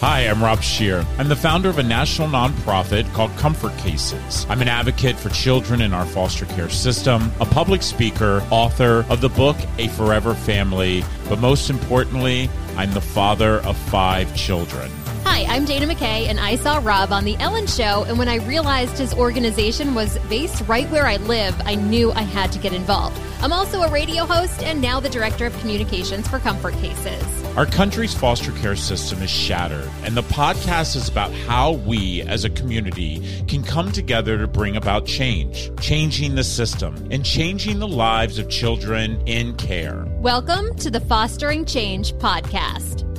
Hi, I'm Rob Scheer. I'm the founder of a national nonprofit called Comfort Cases. I'm an advocate for children in our foster care system, a public speaker, author of the book A Forever Family, but most importantly, I'm the father of five children. Hi, I'm Dana McKay, and I saw Rob on The Ellen Show. And when I realized his organization was based right where I live, I knew I had to get involved. I'm also a radio host and now the director of communications for Comfort Cases. Our country's foster care system is shattered, and the podcast is about how we as a community can come together to bring about change, changing the system, and changing the lives of children in care. Welcome to the Fostering Change podcast.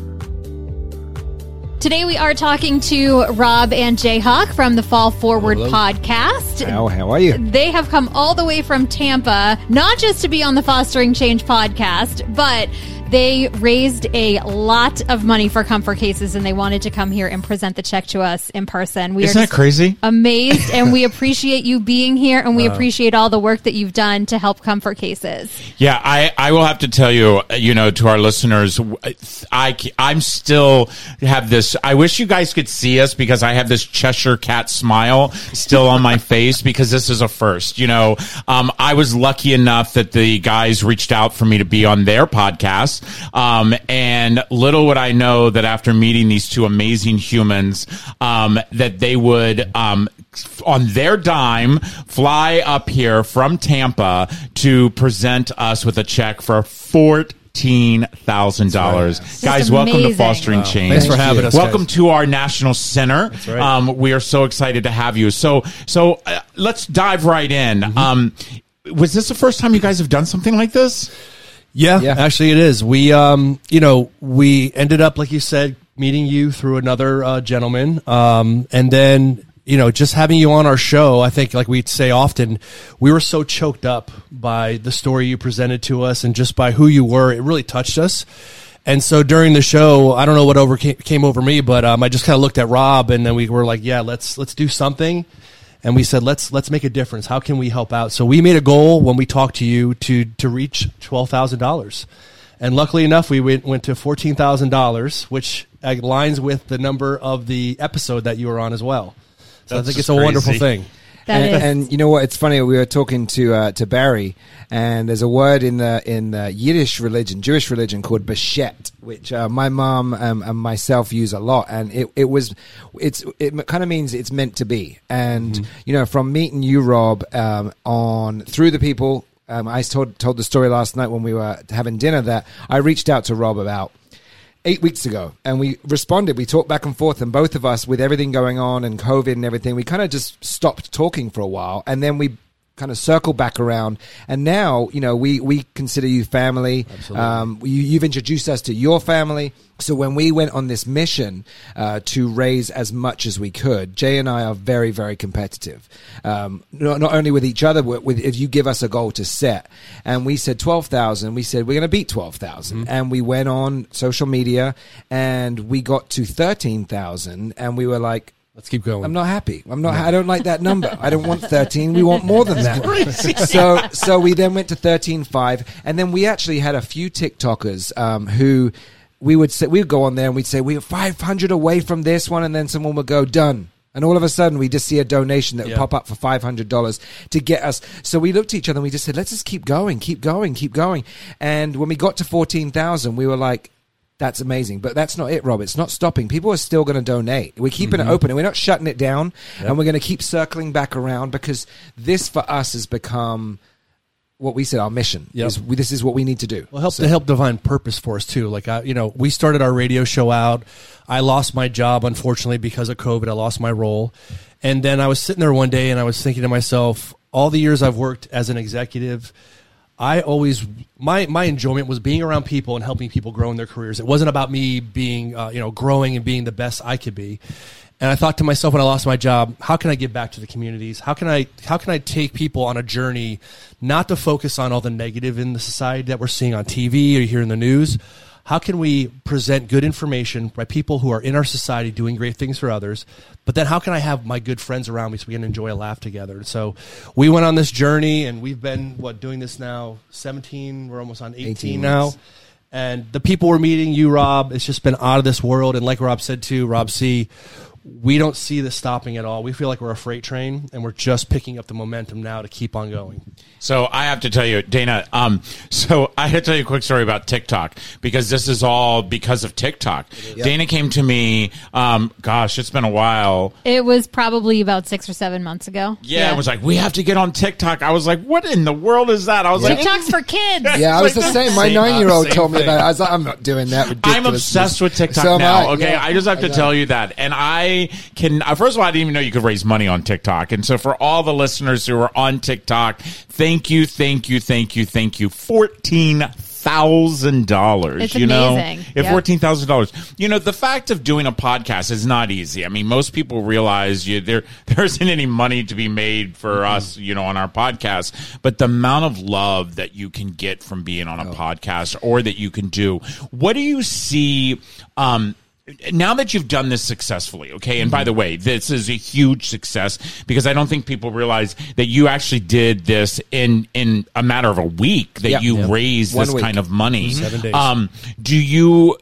Today we are talking to Rob and Jayhawk from the Fall Forward Hello. podcast. How, how are you? They have come all the way from Tampa, not just to be on the Fostering Change podcast, but they raised a lot of money for Comfort Cases and they wanted to come here and present the check to us in person. We Isn't are that crazy? amazed and we appreciate you being here and we appreciate all the work that you've done to help Comfort Cases. Yeah, I, I will have to tell you, you know, to our listeners, I, I'm still have this. I wish you guys could see us because I have this Cheshire cat smile still on my face because this is a first. You know, um, I was lucky enough that the guys reached out for me to be on their podcast. Um, and little would I know that after meeting these two amazing humans, um, that they would, um, on their dime, fly up here from Tampa to present us with a check for fourteen thousand dollars. Guys, welcome to amazing. Fostering Change. Thanks for having us, Welcome guys. to our national center. right. Um, we are so excited to have you. So, so uh, let's dive right in. Mm-hmm. Um, was this the first time you guys have done something like this? Yeah, Yeah. actually, it is. We, um, you know, we ended up, like you said, meeting you through another uh, gentleman, um, and then you know, just having you on our show. I think, like we say often, we were so choked up by the story you presented to us, and just by who you were. It really touched us. And so during the show, I don't know what over came, came over me, but um, I just kind of looked at Rob, and then we were like, "Yeah, let's let's do something." And we said let's let's make a difference. How can we help out? So we made a goal when we talked to you to to reach $12000 and luckily enough we went, went to $14000 which aligns with the number of the episode that you were on as well. So That's i think it's a wonderful thing and, is- and you know what? It's funny. We were talking to uh, to Barry, and there's a word in the in the Yiddish religion, Jewish religion, called beshert, which uh, my mom um, and myself use a lot. And it, it was it's it kind of means it's meant to be. And you know, from meeting you, Rob, um, on through the people. Um, I told told the story last night when we were having dinner that I reached out to Rob about eight weeks ago and we responded. We talked back and forth and both of us with everything going on and covid and everything we kind of just stopped talking for a while and then we kind of circle back around. And now you know we we consider you family. Um, you, you've introduced us to your family. So when we went on this mission uh, to raise as much as we could jay and i are very very competitive. Um, not, not only with each other but with if you give us a goal to set. And we said 12000 we said we're going to beat 12000 and we went on social media and we got to 13000 and we were like let's keep going I'm not happy. I'm not. I don't like that number. I don't want 13. We want more than that. So, so we then went to 13.5, and then we actually had a few TikTokers um, who we would say we'd go on there and we'd say we are 500 away from this one, and then someone would go done. And all of a sudden, we just see a donation that would Yeah. pop up for five hundred dollars to get us. So we looked at each other and we just said, "Let's just keep going, keep going, keep going." And when we got to fourteen thousand, we were like, that's amazing. But that's not it, Rob. It's not stopping. People are still going to donate. We're keeping Mm-hmm. it open and we're not shutting it down. And we're going to keep circling back around because this for us has become what we said our mission. Yep. Is we, this is what we need to do. Well, help So- to help divine purpose for us too. Like I, you know, we started our radio show out. I lost my job unfortunately because of COVID. I lost my role, and then I was sitting there one day and I was thinking to myself, all the years I've worked as an executive, I always my my enjoyment was being around people and helping people grow in their careers. It wasn't about me being uh, you know growing and being the best I could be. And I thought to myself when I lost my job, how can I give back to the communities? How can I how can I take people on a journey, not to focus on all the negative in the society that we're seeing on TV or you hear in the news. How can we present good information by people who are in our society doing great things for others? But then how can I have my good friends around me so we can enjoy a laugh together? And so we went on this journey and we've been what doing this now 17, we're almost on 18, 18 now. And the people we're meeting, you, Rob, it's just been out of this world. And like Rob said too, Rob C, we don't see this stopping at all. We feel like we're a freight train, and we're just picking up the momentum now to keep on going. So I have to tell you, Dana. Um, so I had to tell you a quick story about TikTok because this is all because of TikTok. Dana came to me. Um, gosh, it's been a while. It was probably about six or seven months ago. Yeah, it was like we have to get on TikTok. I was like, what in the world is that? I was like, TikTok's for kids. Yeah, I was the same. My same- nine year old same told me thing. about it. I was like, I'm not doing that. I'm obsessed with TikTok So now. I, Okay, yeah. I just have to tell you that, and I can. Uh, first of all, I didn't even know you could raise money on TikTok, and so for all the listeners who are on TikTok, thank you, thank you, thank you, thank you. Fourteen thousand dollars. You know. Yep. fourteen thousand dollars. You know, the fact of doing a podcast is not easy. I mean, most people realize you there there isn't any money to be made for Mm-hmm. us, you know, on our podcast, but the amount of love that you can get from being Oh. on a podcast or that you can do. What do you see? Um, now that you've done this successfully, okay, and by Mm-hmm. the way, this is a huge success because I don't think people realize that you actually did this in in a matter of a week that Yep. you Yep. raised One this week. kind of money. Seven days. Um, do you?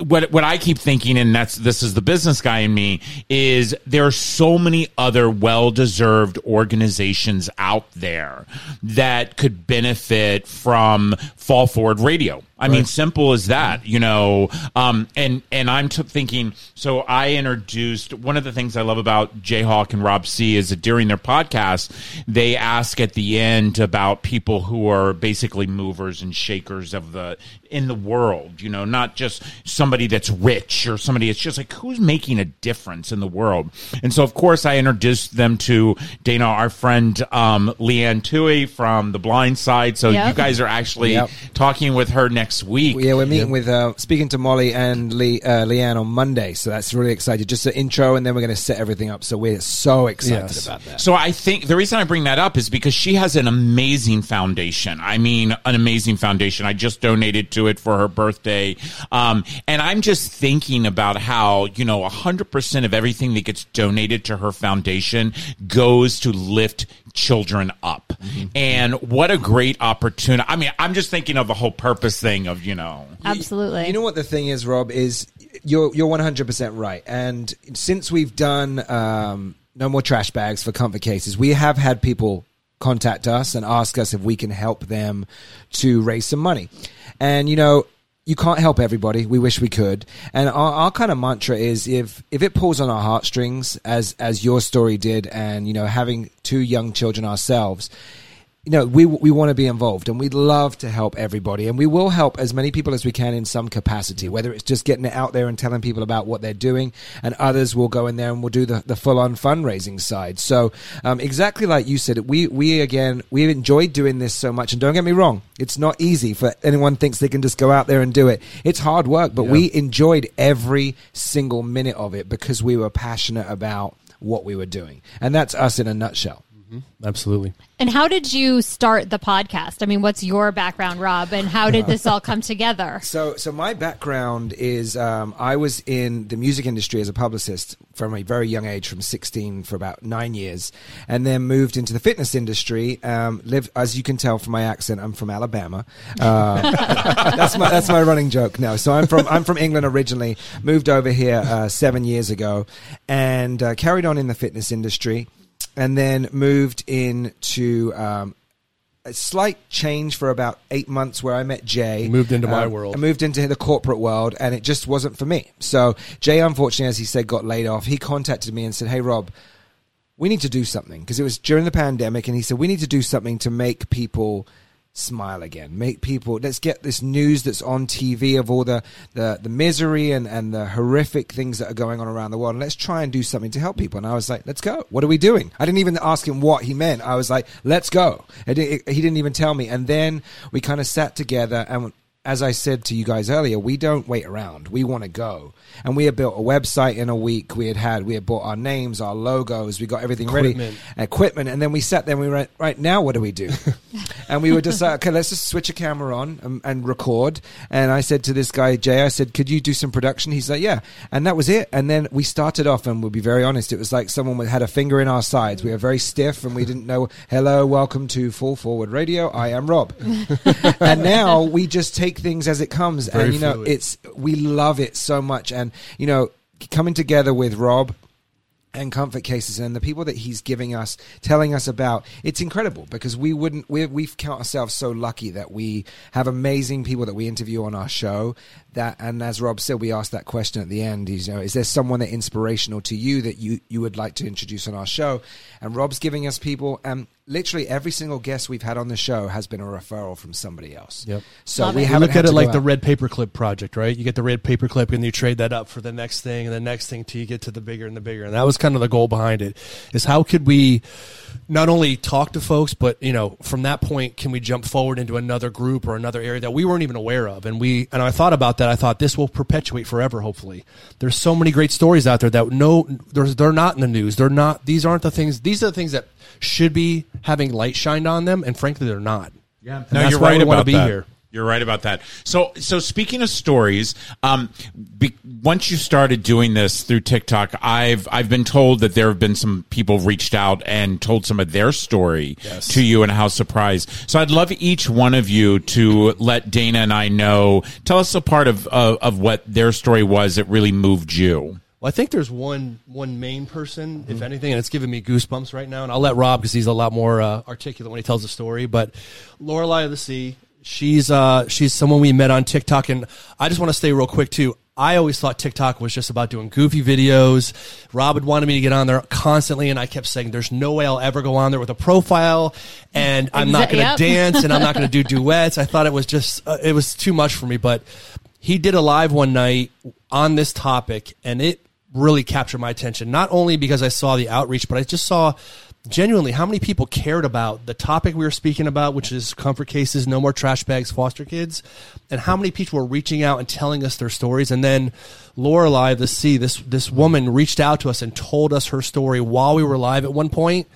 What what I keep thinking, and that's this is the business guy in me, is there are so many other well deserved organizations out there that could benefit from Fall Forward Radio. I mean, simple as that, you know. Um, and and I'm t- thinking. So I introduced one of the things I love about Jayhawk and Rob C is that during their podcast, they ask at the end about people who are basically movers and shakers of the in the world. You know, not just somebody that's rich or somebody. It's just like who's making a difference in the world. And so, of course, I introduced them to Dana, our friend um, Leigh Anne Tuohy from The Blind Side. So Yep. you guys are actually Yep. talking with her next week. Yeah, we're meeting with uh, speaking to Molly and Lee, uh, Leigh Anne on Monday, so that's really excited. Just an intro, and then we're going to set everything up. So we're so excited Yes. about that. So I think the reason I bring that up is because she has an amazing foundation. I mean, an amazing foundation. I just donated to it for her birthday. Um, and I'm just thinking about how, you know, 100% of everything that gets donated to her foundation goes to lift children up. And what a great opportunity. I mean, I'm just thinking of the whole purpose thing of, you know, Absolutely. You know what the thing is, Rob, is you're you're 100 percent right. And since we've done um, no more trash bags for comfort cases, we have had people contact us and ask us if we can help them to raise some money. And you know. You can't help everybody. We wish we could. And our, our kind of mantra is if if it pulls on our heartstrings, as as your story did, and you know having two young children ourselves, you know, we we want to be involved and we'd love to help everybody and we will help as many people as we can in some capacity, whether it's just getting it out there and telling people about what they're doing and others will go in there and we'll do the, the full on fundraising side. So, um, exactly like you said, we, we again, we enjoyed doing this so much and don't get me wrong. It's not easy for anyone thinks they can just go out there and do it. It's hard work, but we enjoyed every single minute of it because we were passionate about what we were doing. And that's us in a nutshell. Absolutely. and how did you start the podcast? I mean, what's your background, Rob, and how did this all come together? So, so my background is um, I was in the music industry as a publicist from a very young age, from 16 for about nine years, and then moved into the fitness industry. Um, lived, as you can tell from my accent, I'm from Alabama. Uh, that's my that's my running joke. No, so I'm from I'm from England originally. Moved over here uh, seven years ago, and uh, carried on in the fitness industry, and then moved into. Um, a slight change for about eight months where I met Jay. Moved into my Um, world. I moved into the corporate world and it just wasn't for me. So Jay, unfortunately, as he said, got laid off. He contacted me and said, Hey, Rob, we need to do something because it was during the pandemic. And he said, We need to do something to make people smile again. Make people, let's get this news that's on TV of all the, the, the misery and, and the horrific things that are going on around the world. And let's try and do something to help people. And I was like, let's go. What are we doing? I didn't even ask him what he meant. I was like, let's go. And it- he didn't even tell me. And then we kind of sat together and as I said to you guys earlier, we don't wait around. We want to go. And we had built a website in a week. We had had, we had bought our names, our logos. We got everything Equipment. ready. Equipment. And then we sat there and we went, right now, what do we do? and we were just like, okay, let's just switch a camera on and, and record. And I said to this guy, Jay, I said, could you do some production? He's like, yeah. And that was it. And then we started off and we'll be very honest. It was like someone had a finger in our sides. We were very stiff and we didn't know, hello, welcome to Fall Forward Radio. I am Rob. and now we just take take things as it comes, Very and you know, fluid. it's we love it so much, and you know, coming together with Rob and comfort cases and the people that he's giving us telling us about it's incredible because we wouldn't we we count ourselves so lucky that we have amazing people that we interview on our show that and as rob said we asked that question at the end is you know is there someone that inspirational to you that you you would like to introduce on our show and rob's giving us people and literally every single guest we've had on the show has been a referral from somebody else Yep. so Love we haven't look at it like go the out. red paperclip project, right? You get the red paperclip and you trade that up for the next thing and the next thing till you get to the bigger and the bigger. And that was kind of the goal behind it is how could we not only talk to folks, but you know, from that point, can we jump forward into another group or another area that we weren't even aware of? And we, and I thought about that. I thought this will perpetuate forever. Hopefully there's so many great stories out there that no, there's, they're not in the news. They're not, these aren't the things, these are the things that should be having light shined on them. And frankly, they're not. Yeah, And no, that's you're why right we wanna about be that. here. You're right about that. So, so speaking of stories, um, be, once you started doing this through TikTok, I've I've been told that there have been some people reached out and told some of their story to you and how surprised. So, I'd love each one of you to let Dana and I know. Tell us a part of of, of what their story was that really moved you. Well, I think there's one one main person, if anything, and it's giving me goosebumps right now. And I'll let Rob because he's a lot more uh, articulate when he tells the story. But Lorelei of the Sea, she's uh, she's someone we met on TikTok, and I just want to stay real quick too. I always thought TikTok was just about doing goofy videos. Rob had wanted me to get on there constantly, and I kept saying, "There's no way I'll ever go on there with a profile, and I'm not going to yep. dance, and I'm not going to do duets." I thought it was just uh, it was too much for me, but he did a live one night on this topic, and it really captured my attention. Not only because I saw the outreach, but I just saw genuinely how many people cared about the topic we were speaking about, which is comfort cases, no more trash bags, foster kids, and how many people were reaching out and telling us their stories. And then Lorelei, the sea, this this woman reached out to us and told us her story while we were live at one point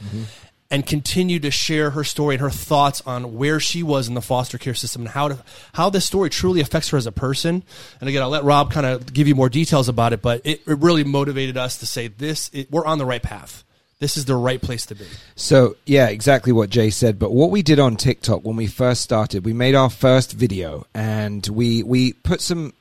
and continued to share her story and her thoughts on where she was in the foster care system and how to, how this story truly affects her as a person. And again, I'll let Rob kind of give you more details about it, but it, it really motivated us to say this, it, we're on the right path. This is the right place to be. So yeah, exactly what Jay said. But what we did on TikTok when we first started, we made our first video and we we put some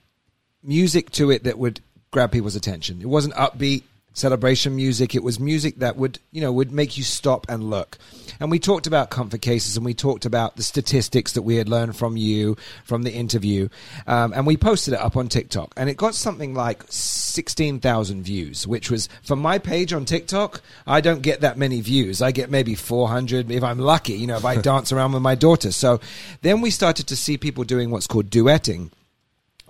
music to it that would grab people's attention. It wasn't upbeat celebration music. It was music that would you know would make you stop and look. And we talked about comfort cases and we talked about the statistics that we had learned from you from the interview. Um, and we posted it up on TikTok and it got something like 16,000 views, which was for my page on TikTok. I don't get that many views. I get maybe 400 if I'm lucky, you know, if I dance around with my daughter. So then we started to see people doing what's called duetting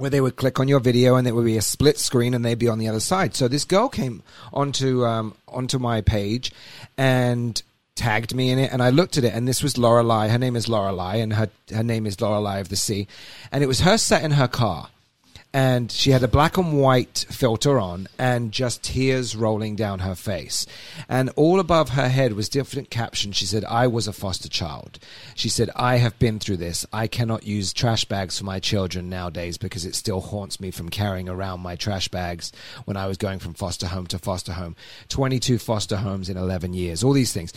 where they would click on your video and it would be a split screen and they'd be on the other side. So this girl came onto um, onto my page and tagged me in it and I looked at it and this was Lorelei. Her name is Lorelei and her her name is Lorelei of the Sea. And it was her sat in her car and she had a black and white filter on and just tears rolling down her face. And all above her head was different captions. She said, I was a foster child. She said, I have been through this. I cannot use trash bags for my children nowadays because it still haunts me from carrying around my trash bags when I was going from foster home to foster home. 22 foster homes in 11 years. All these things.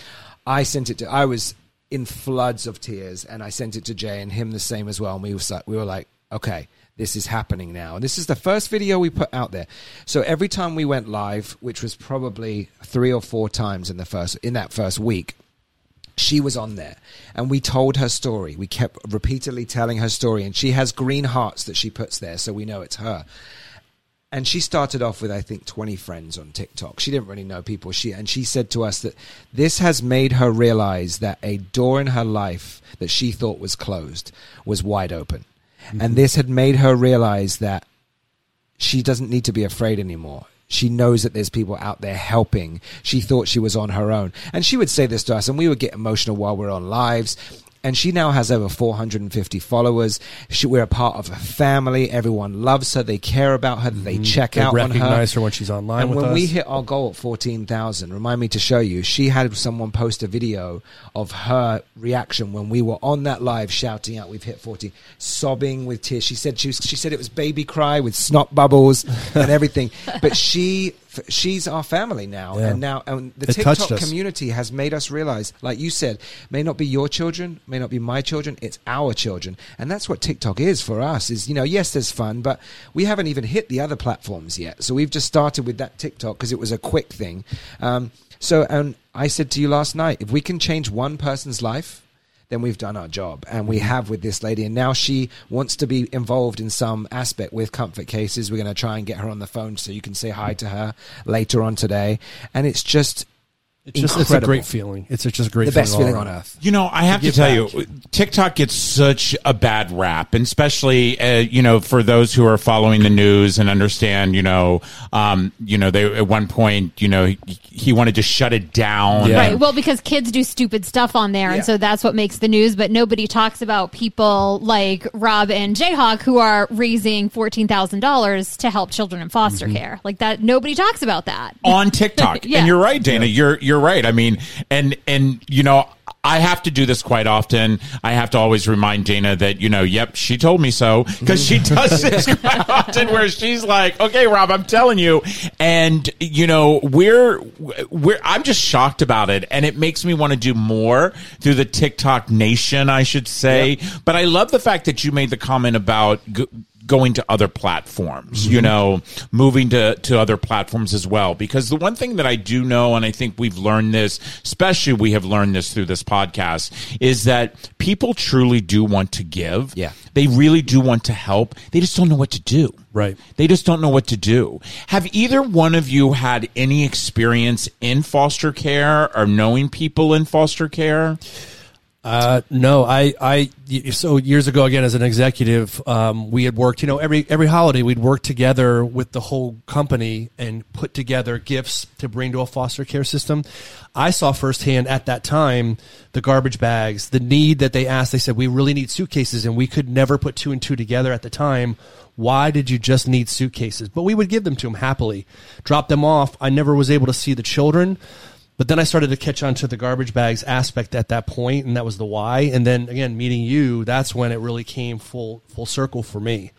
I sent it to, I was in floods of tears and I sent it to Jay and him the same as well. And we were, we were like, okay, this is happening now. And this is the first video we put out there. So every time we went live, which was probably three or four times in the first in that first week, she was on there and we told her story. We kept repeatedly telling her story and she has green hearts that she puts there so we know it's her. And she started off with I think 20 friends on TikTok. She didn't really know people. She and she said to us that this has made her realize that a door in her life that she thought was closed was wide open. And this had made her realize that she doesn't need to be afraid anymore. She knows that there's people out there helping. She thought she was on her own. And she would say this to us, and we would get emotional while we're on lives. And she now has over 450 followers. She, we're a part of a family. Everyone loves her. They care about her. They mm-hmm. check They out on her. recognize her when she's online And with when us. we hit our goal at 14,000, remind me to show you, she had someone post a video of her reaction when we were on that live shouting out, we've hit 40, sobbing with tears. She said, she, was, she said it was baby cry with snot bubbles and everything. but she f- she's our family now, Yeah. and now and the It TikTok community has made us realize, like you said, may not be your children, may not be my children, it's our children, and that's what TikTok is for us. Is you know, yes, there's fun, but we haven't even hit the other platforms yet. So we've just started with that TikTok because it was a quick thing. Um, so, and I said to you last night, if we can change one person's life then we've done our job. And we have with this lady. And now she wants to be involved in some aspect with comfort cases. We're going to try and get her on the phone so you can say hi to her later on today. And it's just. It's just it's a great feeling. It's just a great The best all feeling on earth. You know, I have to give tell back. you, TikTok gets such a bad rap, and especially uh, you know for those who are following the news and understand. You know, um, you know, they at one point, you know, he, he wanted to shut it down. Yeah. Right. Well, because kids do stupid stuff on there, Yeah. and so that's what makes the news. But nobody talks about people like Rob and Jayhawk who are raising fourteen thousand dollars to help children in foster Mm-hmm. care. Like that, nobody talks about that. on TikTok. Yeah. And you're right, Dana. You're you're right. I mean, and and you know, I have to do this quite often. I have to always remind Dana that you know, yep, she told me so because she does this quite often, where she's like, "Okay, Rob, I'm telling you," and you know, we're we're I'm just shocked about it, and it makes me want to do more through the TikTok nation, I should say. But I love the fact that you made the comment about. Going to other platforms, you mm-hmm. know, moving to, to other platforms as well. Because the one thing that I do know, and I think we've learned this, especially we have learned this through this podcast, is that people truly do want to give. Yeah. They really do want to help. They just don't know what to do. Right. They just don't know what to do. Have either one of you had any experience in foster care or knowing people in foster care? Uh, no, I, I, so years ago, again, as an executive, um, we had worked, you know, every, every holiday we'd work together with the whole company and put together gifts to bring to a foster care system. I saw firsthand at that time the garbage bags, the need that they asked. They said, we really need suitcases and we could never put two and two together at the time. Why did you just need suitcases? But we would give them to them happily, drop them off. I never was able to see the children. But then I started to catch on to the garbage bags aspect at that point, and that was the why. And then again, meeting you, that's when it really came full full circle for me.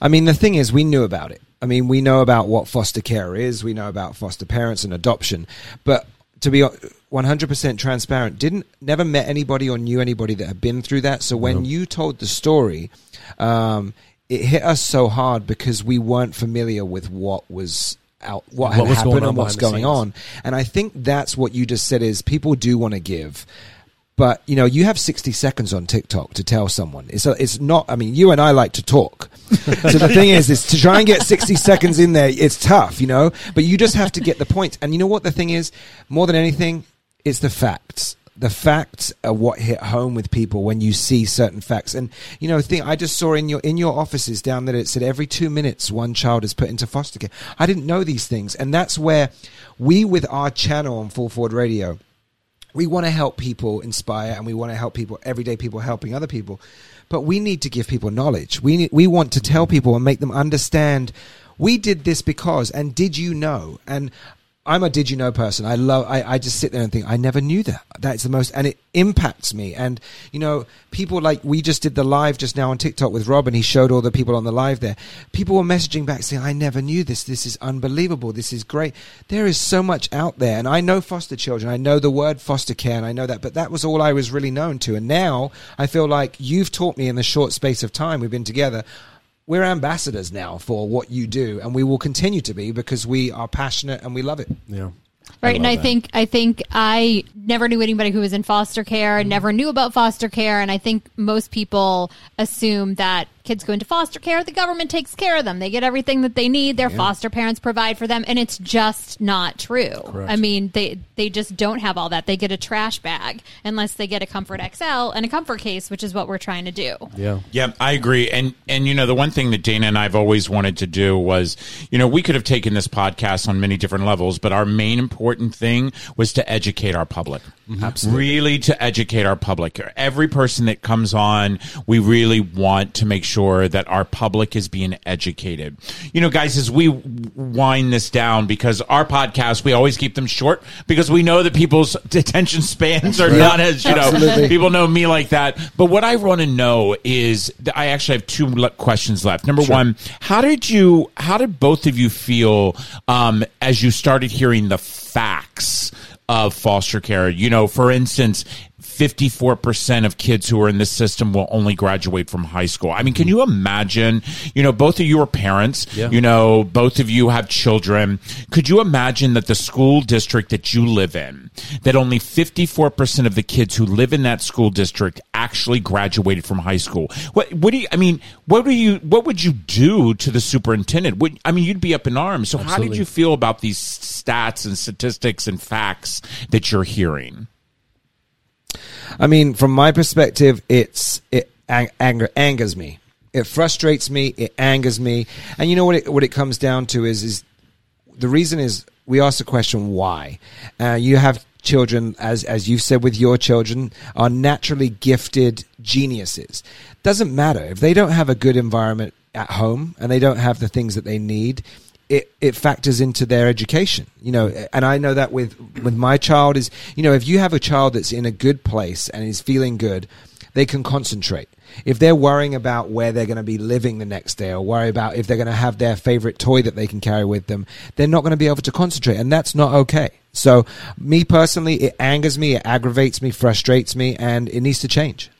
I mean, the thing is, we knew about it. I mean, we know about what foster care is. We know about foster parents and adoption. But to be 100% transparent, didn't never met anybody or knew anybody that had been through that. So when you told the story, um, it hit us so hard because we weren't familiar with what was out, what, What had was happened and what's going scenes. on. And I think that's what you just said is people do want to give. But you know, you have sixty seconds on TikTok to tell someone. It's a, it's not. I mean, you and I like to talk. so the thing is, is to try and get sixty seconds in there. It's tough, you know. But you just have to get the point. And you know what the thing is? More than anything, it's the facts. The facts are what hit home with people when you see certain facts. And you know, thing I just saw in your in your offices down there, it said every two minutes one child is put into foster care. I didn't know these things, and that's where we, with our channel on Fall Forward Radio we want to help people inspire and we want to help people everyday people helping other people but we need to give people knowledge we need, we want to tell people and make them understand we did this because and did you know and I'm a did you know person. I love. I, I just sit there and think I never knew that. That's the most, and it impacts me. And you know, people like we just did the live just now on TikTok with Rob, and he showed all the people on the live there. People were messaging back saying, "I never knew this. This is unbelievable. This is great." There is so much out there, and I know foster children. I know the word foster care, and I know that. But that was all I was really known to. And now I feel like you've taught me in the short space of time we've been together we're ambassadors now for what you do and we will continue to be because we are passionate and we love it Yeah. Right, and I that. think I think I never knew anybody who was in foster care, Mm-hmm. never knew about foster care, and I think most people assume that kids go into foster care, the government takes care of them. They get everything that they need, their foster parents provide for them, and it's just not true. Correct. I mean, they they just don't have all that. They get a trash bag unless they get a Comfort XL and a Comfort case, which is what we're trying to do. Yeah. Yeah, I agree. And and you know, the one thing that Dana and I've always wanted to do was, you know, we could have taken this podcast on many different levels, but our main important thing was to educate our public. Absolutely. really to educate our public. Every person that comes on, we really want to make sure that our public is being educated. You know, guys, as we wind this down, because our podcast, we always keep them short because we know that people's attention spans are not as, you know, Absolutely. people know me like that. But what I want to know is, I actually have two le- questions left. Number one, how did you, how did both of you feel um, as you started hearing the facts? Of foster care. You know, for instance, 54% of kids who are in this system will only graduate from high school. I mean, can mm-hmm. you imagine, you know, both of you are parents, Yeah. you know, both of you have children. Could you imagine that the school district that you live in, that only 54% of the kids who live in that school district actually graduated from high school? What, what do you, I mean, what do you, what would you do to the superintendent? Would, I mean, you'd be up in arms. So how did you feel about these stats and statistics and facts that you're hearing? I mean, from my perspective, it's it ang- anger angers me. It frustrates me. It angers me. And you know what? It, what it comes down to is is the reason is we ask the question why. Uh, you have children, as as you said with your children, are naturally gifted geniuses. Doesn't matter if they don't have a good environment at home and they don't have the things that they need. It, it factors into their education, you know, and I know that with with my child is, you know, if you have a child that's in a good place and is feeling good, they can concentrate. If they're worrying about where they're going to be living the next day or worry about if they're going to have their favorite toy that they can carry with them, they're not going to be able to concentrate. And that's not okay. So, me personally, it angers me, it aggravates me, frustrates me, and it needs to change.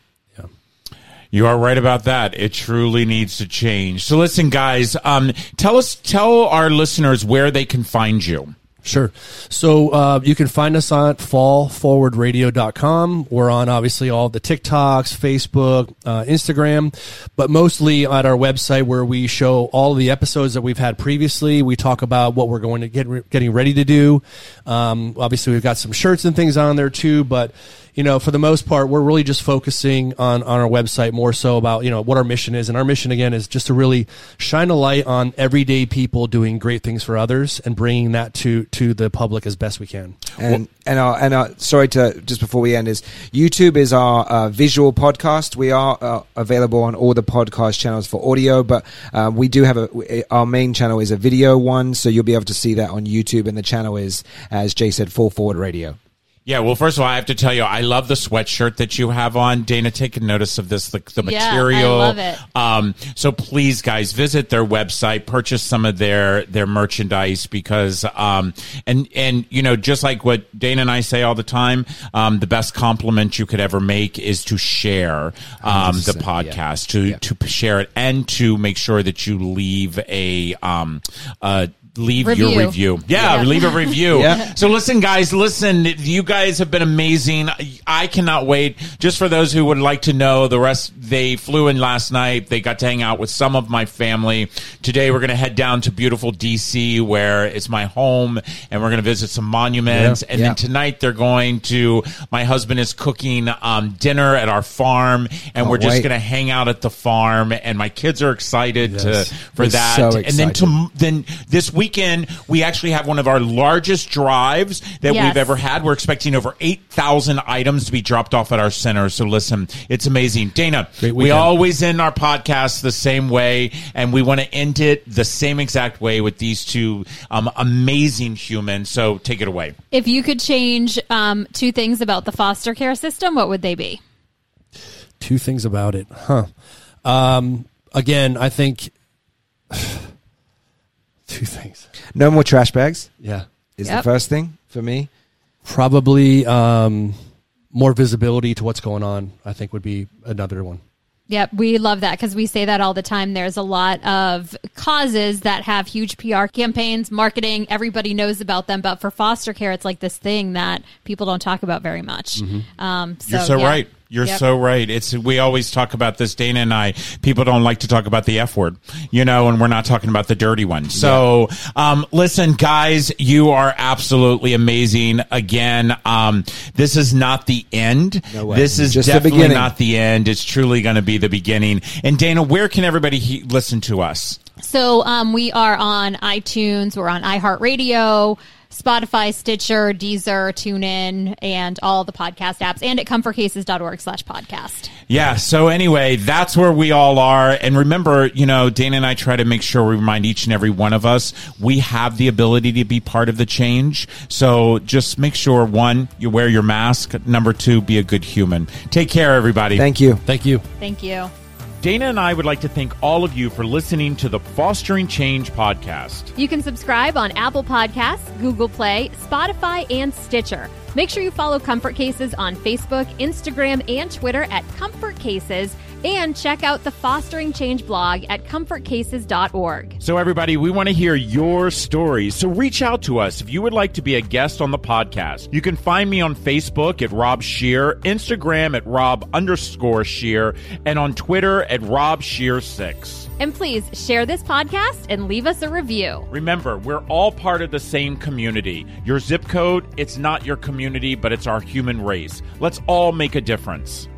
You are right about that. It truly needs to change. So listen, guys, um, tell us, tell our listeners where they can find you. Sure. So uh, you can find us on fallforwardradio.com. We're on obviously all the TikToks, Facebook, uh, Instagram, but mostly at our website where we show all the episodes that we've had previously. We talk about what we're going to get getting ready to do. Um, obviously, we've got some shirts and things on there too, but you know, for the most part, we're really just focusing on, on our website more so about, you know, what our mission is. And our mission, again, is just to really shine a light on everyday people doing great things for others and bringing that to, to the public as best we can. And and our, and our, sorry to just before we end is YouTube is our uh, visual podcast. We are uh, available on all the podcast channels for audio, but uh, we do have a our main channel is a video one, so you'll be able to see that on YouTube. And the channel is, as Jay said, Fall Forward Radio. Yeah, well, first of all, I have to tell you, I love the sweatshirt that you have on. Dana, take notice of this, the, the Yeah, I material. love it. Um, so please, guys, visit their website, purchase some of their their merchandise because, um, and and you know, just like what Dana and I say all the time, um, the best compliment you could ever make is to share um, the 100%, yeah. podcast, to Yeah. to share it, and to make sure that you leave a um, uh, leave your Review. review. Yeah, Yeah. leave a review. Yeah. So listen, guys, listen. You guys have been amazing. I cannot wait. Just for those who would like to know, the rest they flew in last night. They got to hang out with some of my family. Today we're going to head down to beautiful DC, where it's my home, and we're going to visit some monuments. Yeah. And Yeah. then tonight they're going to. My husband is cooking um, dinner at our farm, and Oh, we're just wait. going to hang out at the farm. And my kids are excited Yes. to for They're that. so and then excited. to then this weekend we actually have one of our largest drives that Yes. we've ever had. We're expecting over 8,000 items to be dropped off at our center. So listen, it's amazing. Dana, Great we always end our podcast the same way and we want to end it the same exact way with these two um, amazing humans. So take it away. If you could change um, two things about the foster care system, what would they be? Two things about it, huh? Um, again, I think two things. No more trash bags Yeah, is Yep. the first thing for me. probably um, more visibility to what's going on. I think would be another one. Yep, we love that because we say that all the time. There's a lot of causes that have huge PR campaigns, marketing, everybody knows about them. But for foster care, it's like this thing that people don't talk about very much. Um, so, You're so yeah. right. You're Yep. so right. It's we always talk about this, Dana and I. People don't like to talk about the F word, you know, and we're not talking about the dirty one. So, um, listen, guys, you are absolutely amazing. Again, um, this is not the end. No way. This is Just definitely beginning. not the end. It's truly going to be the beginning. And Dana, where can everybody he- listen to us? So um, we are on iTunes, we're on iHeartRadio, Spotify, Stitcher, Deezer, TuneIn, and all the podcast apps, and at comfortcases.org slash podcast. Yeah. So anyway, that's where we all are. And remember, you know, Dana and I try to make sure we remind each and every one of us we have the ability to be part of the change. So just make sure one, you wear your mask. Number two, be a good human. Take care, everybody. Thank you. Thank you. Thank you. Dana and I would like to thank all of you for listening to the Fostering Change podcast. You can subscribe on Apple Podcasts, Google Play, Spotify, and Stitcher. Make sure you follow Comfort Cases on Facebook, Instagram, and Twitter at Comfort Cases, and check out the Fostering Change blog at comfortcases.org. So, everybody, we want to hear your stories. So, reach out to us if you would like to be a guest on the podcast. You can find me on Facebook at Rob Scheer, Instagram at Rob underscore Scheer, and on Twitter at Rob Scheer6. And please share this podcast and leave us a review. Remember, we're all part of the same community. Your zip code, it's not your community, but it's our human race. Let's all make a difference.